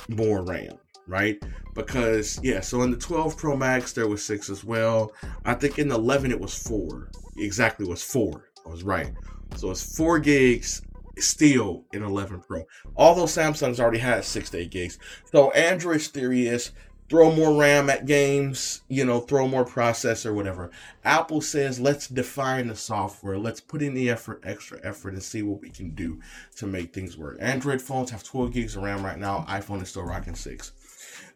more RAM, right? Because yeah, so in the 12 Pro Max there was six as well. I think in the 11 it was four. Exactly, was four. I was right. So it's four gigs still in 11 Pro. Although Samsung's already had six to eight gigs. So Android's theory is throw more RAM at games, you know, throw more processor, whatever. Apple says, let's define the software, let's put in the effort, extra effort, and see what we can do to make things work. Android phones have 12 gigs of RAM right now. iPhone is still rocking six.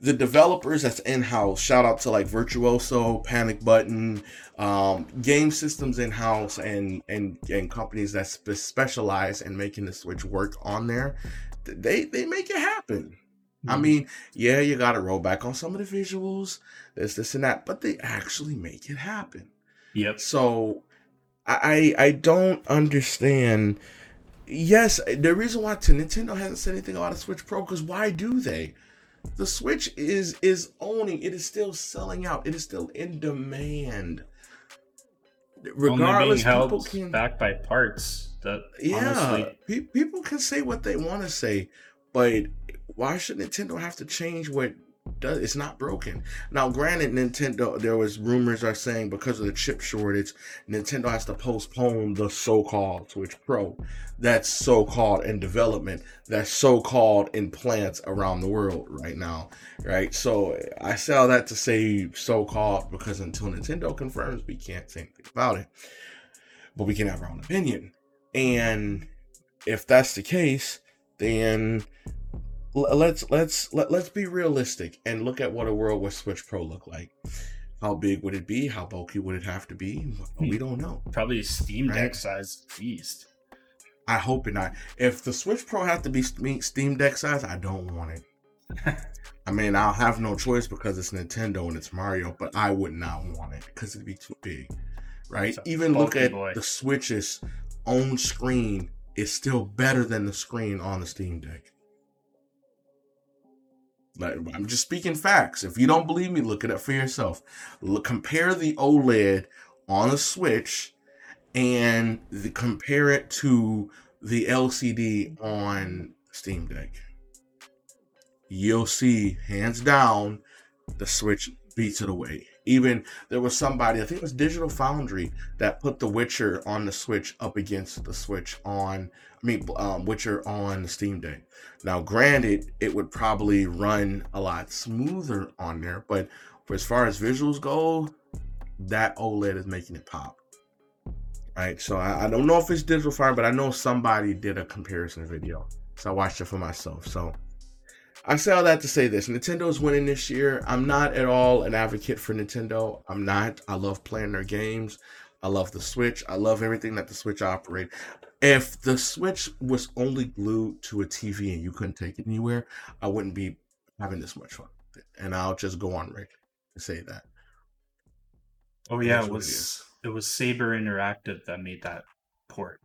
The developers that's in house, shout out to like Virtuos, Panic Button, um, game systems in house, and and and companies that spe- specialize in making the Switch work on there. They they make it happen I mm-hmm. mean, yeah, you got to roll back on some of the visuals, this, this, and that, but they actually make it happen. Yep. So I I don't understand. Yes, the reason why Nintendo hasn't said anything about a Switch Pro because why do they? The Switch is is owning. It is still selling out. It is still in demand. Regardless, people can back by parts. That yeah, honestly... pe- people can say what they want to say, but why should Nintendo have to change what does it's not broken. Now, granted, Nintendo there was rumors are saying because of the chip shortage, Nintendo has to postpone the so-called Switch Pro. That's so-called in development. That's so-called in plants around the world right now. Right. So I say all that to say so-called because until Nintendo confirms, we can't say anything about it. But we can have our own opinion. And if that's the case, then let's let's let, let's be realistic and look at what a world with Switch Pro look like. How big would it be? How bulky would it have to be? We hmm. don't know. Probably Steam Deck size beast. I hope it not. If the Switch Pro have to be Steam Deck size, I don't want it. I mean, I'll have no choice because it's Nintendo and it's Mario, but I would not want it because it'd be too big, right? Even look at boy. the Switch's own screen is still better than the screen on the Steam Deck. Like, I'm just speaking facts. If you don't believe me, look it up for yourself. Look, compare the OLED on the Switch and the, compare it to the LCD on Steam Deck. You'll see, hands down, the Switch beats it away. Even there was somebody, I think it was Digital Foundry, that put The Witcher on the Switch up against the Switch on, mean, um, Witcher on Steam Deck. Now, granted, it would probably run a lot smoother on there, but for as far as visuals go, that OLED is making it pop. Right, so I, I don't know if it's Digital Foundry, but I know somebody did a comparison video, so I watched it for myself. So I say all that to say this: Nintendo's winning this year. I'm not at all an advocate for Nintendo. I'm not. I love playing their games. I love the Switch. I love everything that the Switch operate. If the Switch was only glued to a TV and you couldn't take it anywhere, I wouldn't be having this much fun. And I'll just go on record to say that. Oh yeah, That's it was it was Saber Interactive that made that port.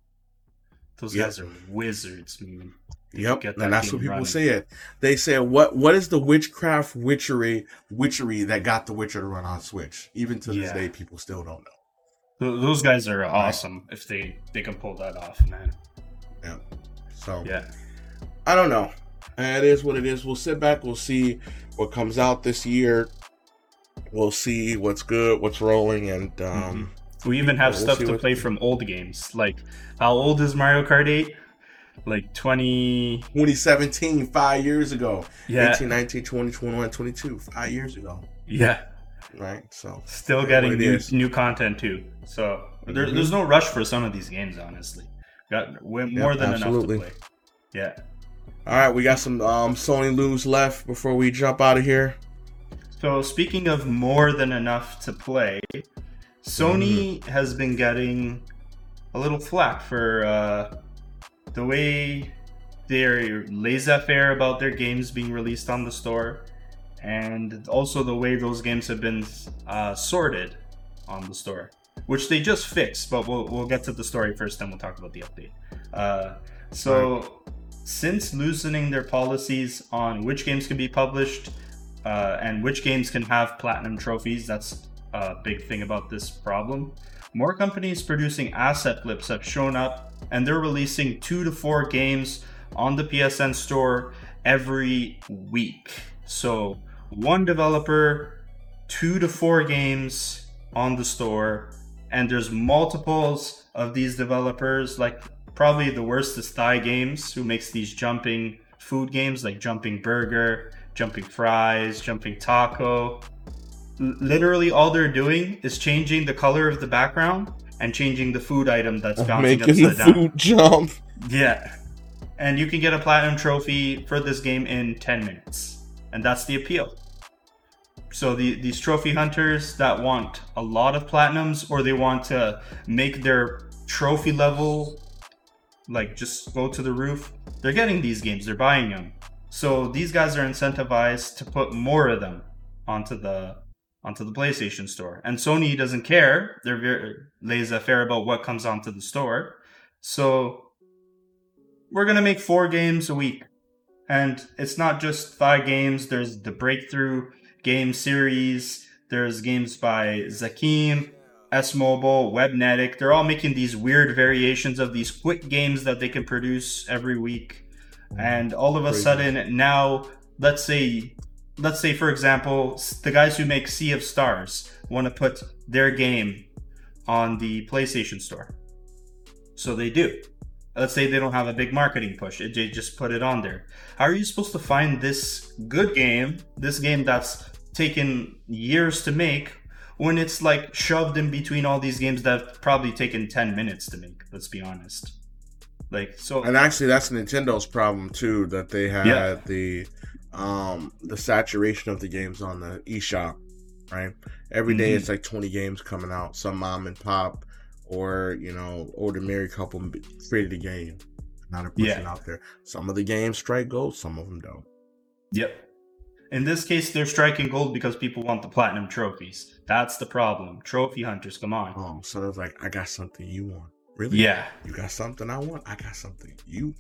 Those Yep. guys are wizards, man. They Yep, that and that's what people running. say. It. They say, "What? What is the witchcraft witchery witchery that got the Witcher to run on Switch?" Even to this Yeah. day, people still don't know. Th- Those guys are awesome if they they can pull that off, man. Yeah. So Yeah. I don't know. It is what it is. We'll sit back. We'll see what comes out this year. We'll see what's good, what's rolling, and um, We even have We'll stuff to play from old games. Like how old is Mario Kart 8? Like 20 2017, five years ago, Yeah. 18, 19, 20, 21, 22, five years ago, Yeah. Right? So Still getting new, is. new content too. So there, Mhm. there's no rush for some of these games, honestly. Got way, more than absolutely. enough to play. Yeah. all right, we got some um, Sony news left before we jump out of here. So speaking of more than enough to play, Sony Mm-hmm. has been getting a little flack for uh, the way they're laissez-faire about their games being released on the store, and also the way those games have been uh, sorted on the store, which they just fixed. But we'll we'll get to the story first, then we'll talk about the update. Uh, so since loosening their policies on which games can be published uh, and which games can have platinum trophies. That's a big thing about this problem. More companies producing asset flips have shown up, and they're releasing two to four games on the PSN store every week. So, one developer, two to four games on the store, and there's multiples of these developers. Like, probably the worst is ThiGames, who makes these jumping food games like Jumping Burger, Jumping Fries, Jumping Taco. L- literally, all they're doing is changing the color of the background and changing the food item that's bouncing Making the upside down. food jump. Yeah. And you can get a platinum trophy for this game in 10 minutes. And that's the appeal. So the, these trophy hunters that want a lot of platinums or they want to make their trophy level like just go to the roof, they're getting these games, they're buying them. So these guys are incentivized to put more of them onto the onto the PlayStation store. And Sony doesn't care. They're very laissez-faire about what comes onto the store. So we're gonna make four games a week, and it's not just five games. There's the Breakthrough game series. There's games by Zakim, S Mobile, Webnetic. They're all making these weird variations of these quick games that they can produce every week. And all of a Crazy. sudden now, let's say, let's say for example, the guys who make Sea of Stars want to put their game on the PlayStation Store. So they do. Let's say they don't have a big marketing push, they just put it on there. How are you supposed to find this good game, this game that's taken years to make, when it's like shoved in between all these games that probably taken 10 minutes to make? Let's be honest. Like, so. And actually, that's Nintendo's problem too. That they had Yeah. the um the saturation of the games on the eShop, right? Every day Mhm. it's like twenty games coming out. Some mom and pop, or you know, older married couple created a game. not a person Yeah. out there. Some of the games strike gold, some of them don't. Yep. in this case, they're striking gold because people want the platinum trophies. That's the problem. Trophy hunters, come on. Oh, so it's like I got something you want. Really? Yeah, You got something I want. I got something you. Want.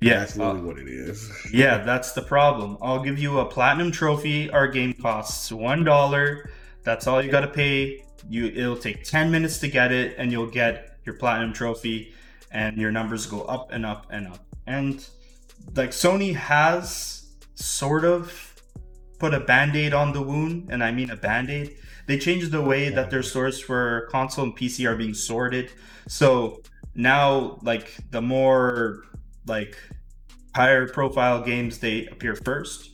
yeah. That's uh, literally what it is. Yeah, that's the problem. I'll give you a platinum trophy. Our game costs one dollar. That's all you got to pay. You it'll take ten minutes to get it, and you'll get your platinum trophy, and your numbers go up and up and up. And like Sony has sort of put a band-aid on the wound, and I mean a band-aid. They changed the way that their stores for console and PC are being sorted. So now, like the more like higher profile games they appear first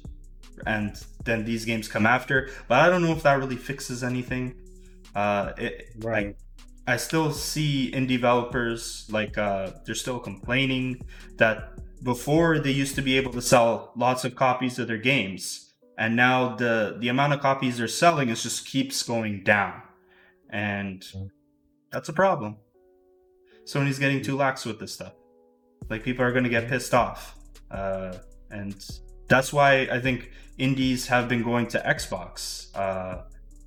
and then these games come after but i don't know if that really fixes anything uh it, Right. I, I still see indie developers like uh they're still complaining that before they used to be able to sell lots of copies of their games and now the the amount of copies they're selling is just keeps going down. And that's a problem. Sony's getting too lax with this stuff. Like people are going to get pissed off. Uh, and that's why i think indies have been going to xbox uh,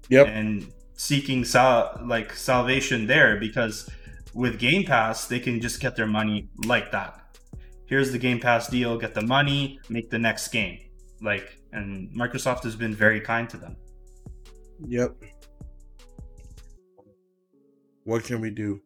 Yep. and seeking sal- like salvation there because with game pass they can just get their money like that here's the game pass deal get the money make the next game like and microsoft has been very kind to them Yep. What can we do?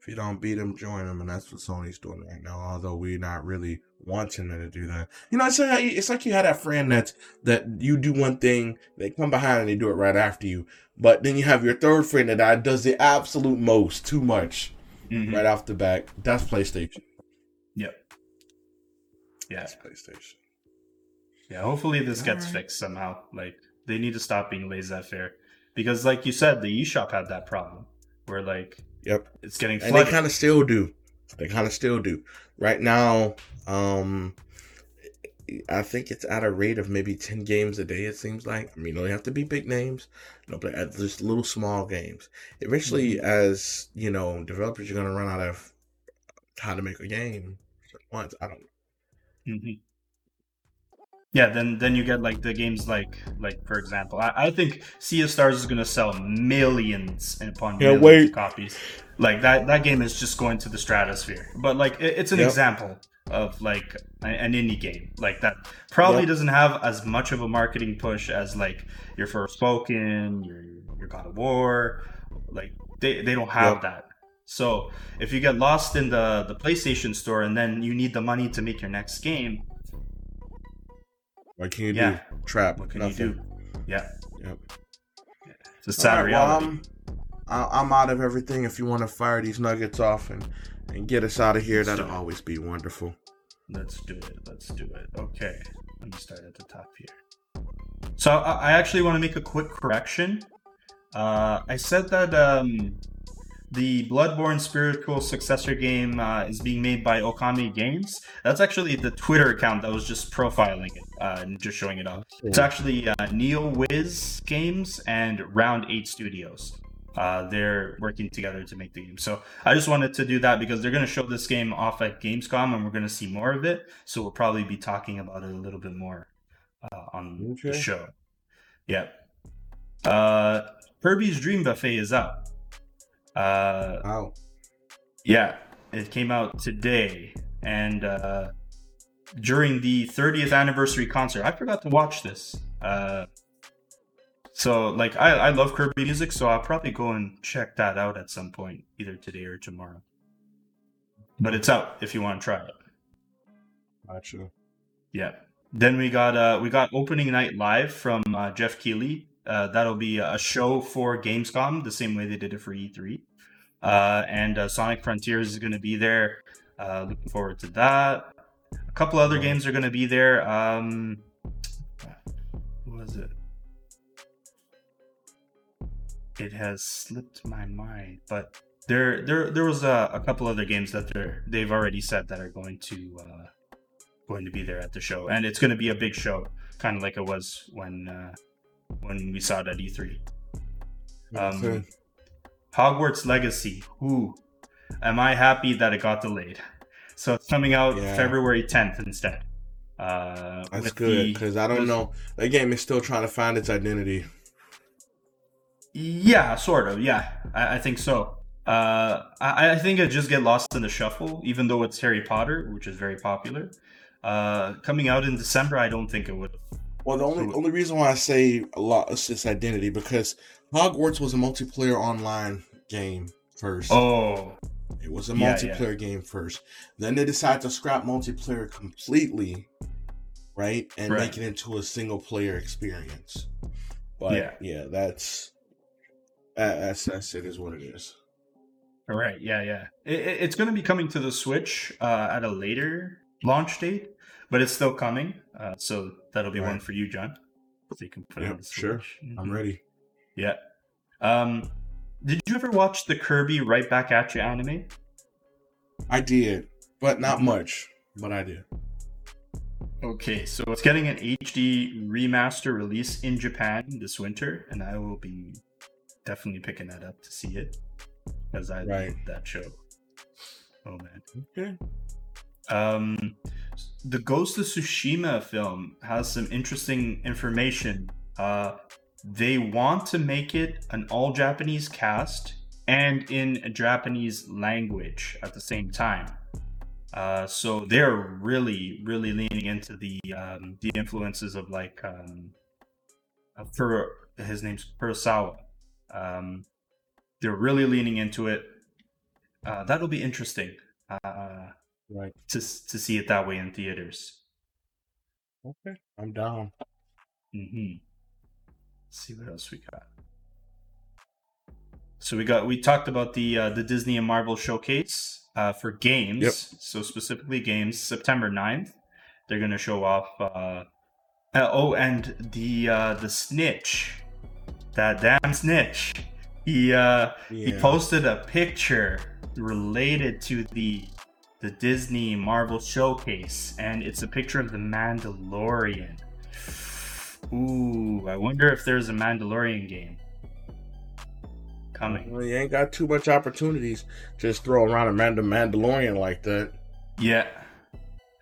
If you don't beat them, join them, and that's what Sony's doing right now. Although we're not really wanting them to do that. You know, it's like it's like you had that friend that that you do one thing, they come behind and they do it right after you. But then you have your third friend that does the absolute most, too much, Mhm. right off the back. That's PlayStation. yep yeah That's PlayStation. Yeah, hopefully this gets Alright. fixed somehow. Like they need to stop being laissez-faire because, like you said, the eShop had that problem where like Yep. it's getting and they kind of still do. They kind of still do. Right now, um, I think it's at a rate of maybe ten games a day. It seems like. I mean, you don't have to be big names, you know, but at just little small games. Eventually, as you know, developers are gonna run out of how to make a game once. I don't. Mhm. Yeah, then then you get like the games like like for example, I, I think Sea of Stars is gonna sell millions upon Can't millions wait. of copies. Like that that game is just going to the stratosphere. But like it, it's an Yep. example of like an indie game like that probably Yep. doesn't have as much of a marketing push as like your Forspoken, your your God of War. Like they they don't have Yep. that. So if you get lost in the the PlayStation store and then you need the money to make your next game, What can you Yeah. do? Trap. what can Nothing. you do? Yeah, Yep. it's a sad right, well. I'm, I'm out of everything. If you want to fire these nuggets off and and get us out of here, Let's that'll always be wonderful. Let's do it. Let's do it. Okay, let me start at the top here. So I, I actually want to make a quick correction. Uh, I said that um, the Bloodborne spiritual successor game uh, is being made by Okami Games. That's actually the Twitter account that was just profiling it uh, and just showing it off. It's actually uh, Neowiz Games and Round Eight Studios. Uh, they're working together to make the game. So I just wanted to do that because they're going to show this game off at Gamescom and we're going to see more of it. So we'll probably be talking about it a little bit more uh, on the show. Yep. Uh, Kirby's Dream Buffet is out. Uh, Wow. yeah, it came out today, and uh, during the 30th anniversary concert, I forgot to watch this. Uh, so, like, I, I love Kirby music, so I'll probably go and check that out at some point, either today or tomorrow. But it's out if you want to try it. Gotcha. Yeah. Then we got uh we got opening night live from uh, Geoff Keighley. Uh, that'll be a show for Gamescom, the same way they did it for E3. Uh, and uh, Sonic Frontiers is going to be there. Uh, looking forward to that. A couple other games are going to be there. Um, what was it? It has slipped my mind, but there there there was a, a couple other games that they're they've already said that are going to uh, going to be there at the show, and it's going to be a big show, kind of like it was when uh, when we saw it at E3. Um, Okay. Hogwarts Legacy. Ooh, am I happy that it got delayed? So it's coming out Yeah. February 10th instead. Uh, That's good because I don't know. That game is still trying to find its identity. Yeah, sort of. Yeah, I, I think so. Uh, I, I think it just get lost in the shuffle, even though it's Harry Potter, which is very popular. Uh, coming out in December, I don't think it would. Well, the only only reason why I say a lot is its identity because Hogwarts was a multiplayer online game first. Oh, It was a Yeah, multiplayer game first. Then they decided to scrap multiplayer completely, right, and Right. make it into a single player experience. But Yeah. yeah, that's that- that's that's it is what it is. all right. Yeah, yeah. It, it- it's going to be coming to the Switch uh, at a later launch date, but it's still coming. Uh, so that'll be one for you, John. So you can put it on Yep, the sure. Switch. I'm ready. Yeah. Um, did you ever watch the Kirby Right Back at You anime? I did, but not Mhm. much. But I did. Okay, so it's getting an HD remaster release in Japan this winter, and I will be definitely picking that up to see it because I Right. love that show. Oh man. Okay. Um, the Ghost of Tsushima film has some interesting information. Uh, they want to make it an all Japanese cast and in a Japanese language at the same time. Uh, so they're really, really leaning into the um, the influences of like um, uh, Furo, his name's Kurosawa. Um, they're really leaning into it. Uh, that'll be interesting. Uh, Right. to to see it that way in theaters. Okay. I'm down. Mm-hmm. see what else we got. So we got we talked about the uh, the Disney and Marvel showcase uh, for games. Yep. So specifically games, September 9th. They're gonna show off. Uh, uh, oh, and the uh, the snitch, that damn snitch. He uh, he posted a picture related to the the Disney Marvel showcase, and it's a picture of the Mandalorian. Ooh, I wonder if there's a Mandalorian game coming. Well, you ain't got too much opportunities. Just throw around a Manda Mandalorian like that. Yeah,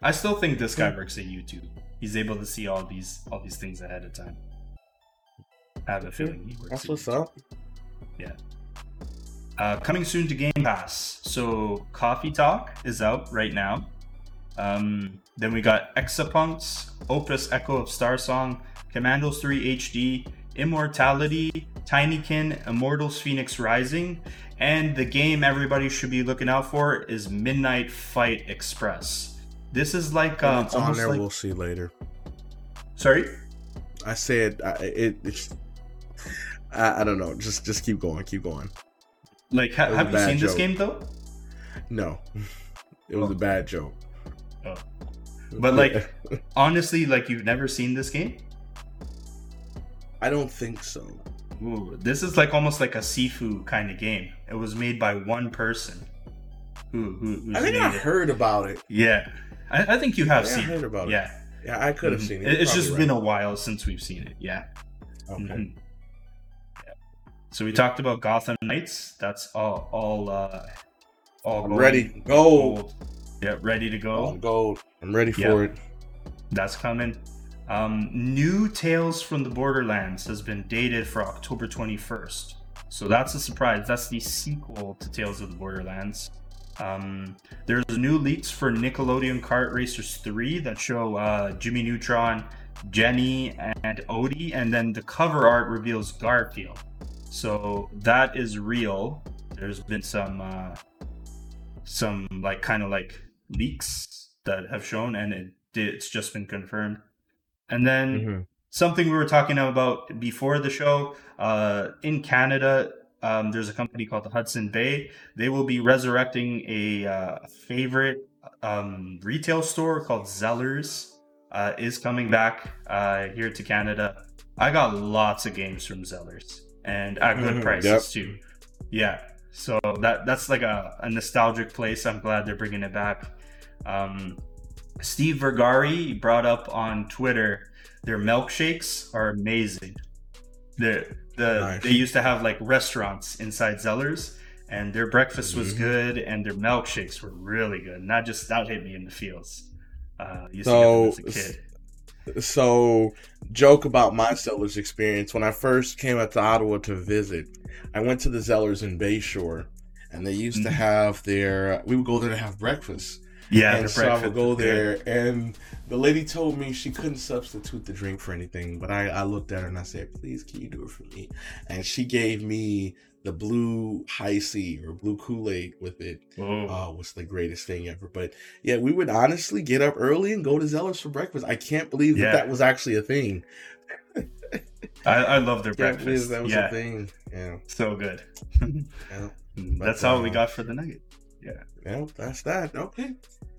I still think this guy works at YouTube. He's able to see all these all these things ahead of time. I have a feeling he works. That's at what's up. Uh, coming soon to Game Pass. So Coffee Talk is out right now. Um, then we got Exapunks, Opus Echo of Starsong, Commandos 3 HD, Immortality, Tinykin, Immortals Fenyx Rising, and the game everybody should be looking out for is Midnight Fight Express. This is like um, it's on there, like we'll see later. sorry. I said I, it. It's, I, I don't know. Just just keep going. Keep going. Like, ha- That was a have you seen this game though? No, it was Oh. a bad joke. Oh. But like, honestly, like you've never seen this game. I don't think so. Ooh, this is like almost like a Sifu kind of game. It was made by one person. Who who I think I it. heard about it. Yeah, I, I think you have Yeah, I seen heard it. about it. yeah, Yeah, I could have Mhm. seen it. It- It's just probably been a while since we've seen it. Yeah. right. okay. Mhm. Yeah. So we talked about Gotham Knights. That's all. All. Uh, all going ready. Go. gold. Yeah, ready to go. On gold. I'm ready Yeah. for it. That's coming. Um, new Tales from the Borderlands has been dated for October 21st. So that's a surprise. That's the sequel to Tales of the Borderlands. Um, there's new leaks for Nickelodeon Kart Racers 3 that show uh, Jimmy Neutron, Jenny, and Odie, and then the cover art reveals Garfield. So that is real. There's been some uh, some like kind of like leaks that have shown, and it it's just been confirmed. And then Mhm. something we were talking about before the show uh, in Canada. Um, there's a company called the Hudson Bay. They will be resurrecting a uh, favorite um, retail store called Zellers. Uh, is coming back uh, here to Canada. I got lots of games from Zellers and at good Mhm, prices yep. too. Yeah, so that that's like a, a nostalgic place. I'm glad they're bringing it back. Um, Steve Vergari brought up on Twitter their milkshakes are amazing. The the Nice. they used to have like restaurants inside Zellers, and their breakfast was Mhm. good, and their milkshakes were really good. And that just that hit me in the feels. Uh, used So, to get them as a kid. So, joke about my Zellers experience. When I first came out to Ottawa to visit, I went to the Zellers in Bayshore, and they used to Mhm. have their. We would go there to have breakfast, Yeah, and so I would go there, and the lady told me she couldn't substitute the drink for anything. But I, I looked at her and I said, "Please, can you do it for me?" And she gave me the blue high C or blue Kool Aid with it. Oh, it was the greatest thing ever. But yeah, we would honestly get up early and go to Zellers for breakfast. I can't believe Yeah. that that was actually a thing. I, I love their believe breakfast. that was yeah, a thing. Yeah, so good. yeah, That's But, all we uh, got for the nugget. Yeah. Yeah. That's that. Okay.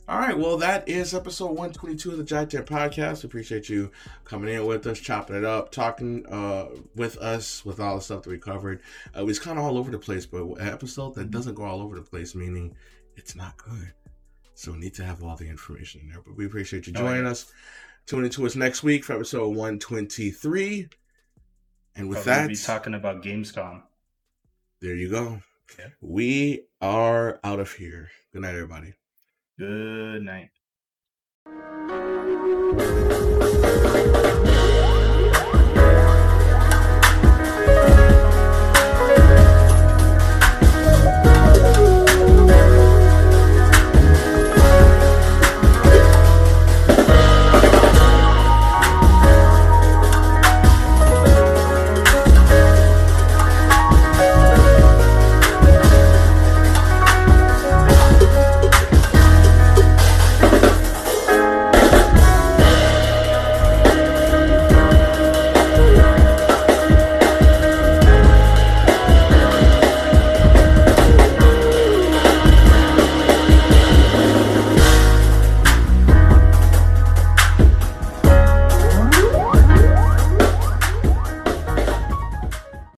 All right. Well, that is episode 122 of the Jacked In Podcast. We appreciate you coming in with us, chopping it up, talking uh, with us with all the stuff that we covered. Uh, it was kind of all over the place, but an episode that doesn't go all over the place, meaning it's not good. So we need to have all the information in there. But we appreciate you Oh, joining yeah. us. Tune into us next week for episode 123. And with Probably that, be talking about Gamescom. there you go. Yeah. We are out of here. Good night, everybody. Good night.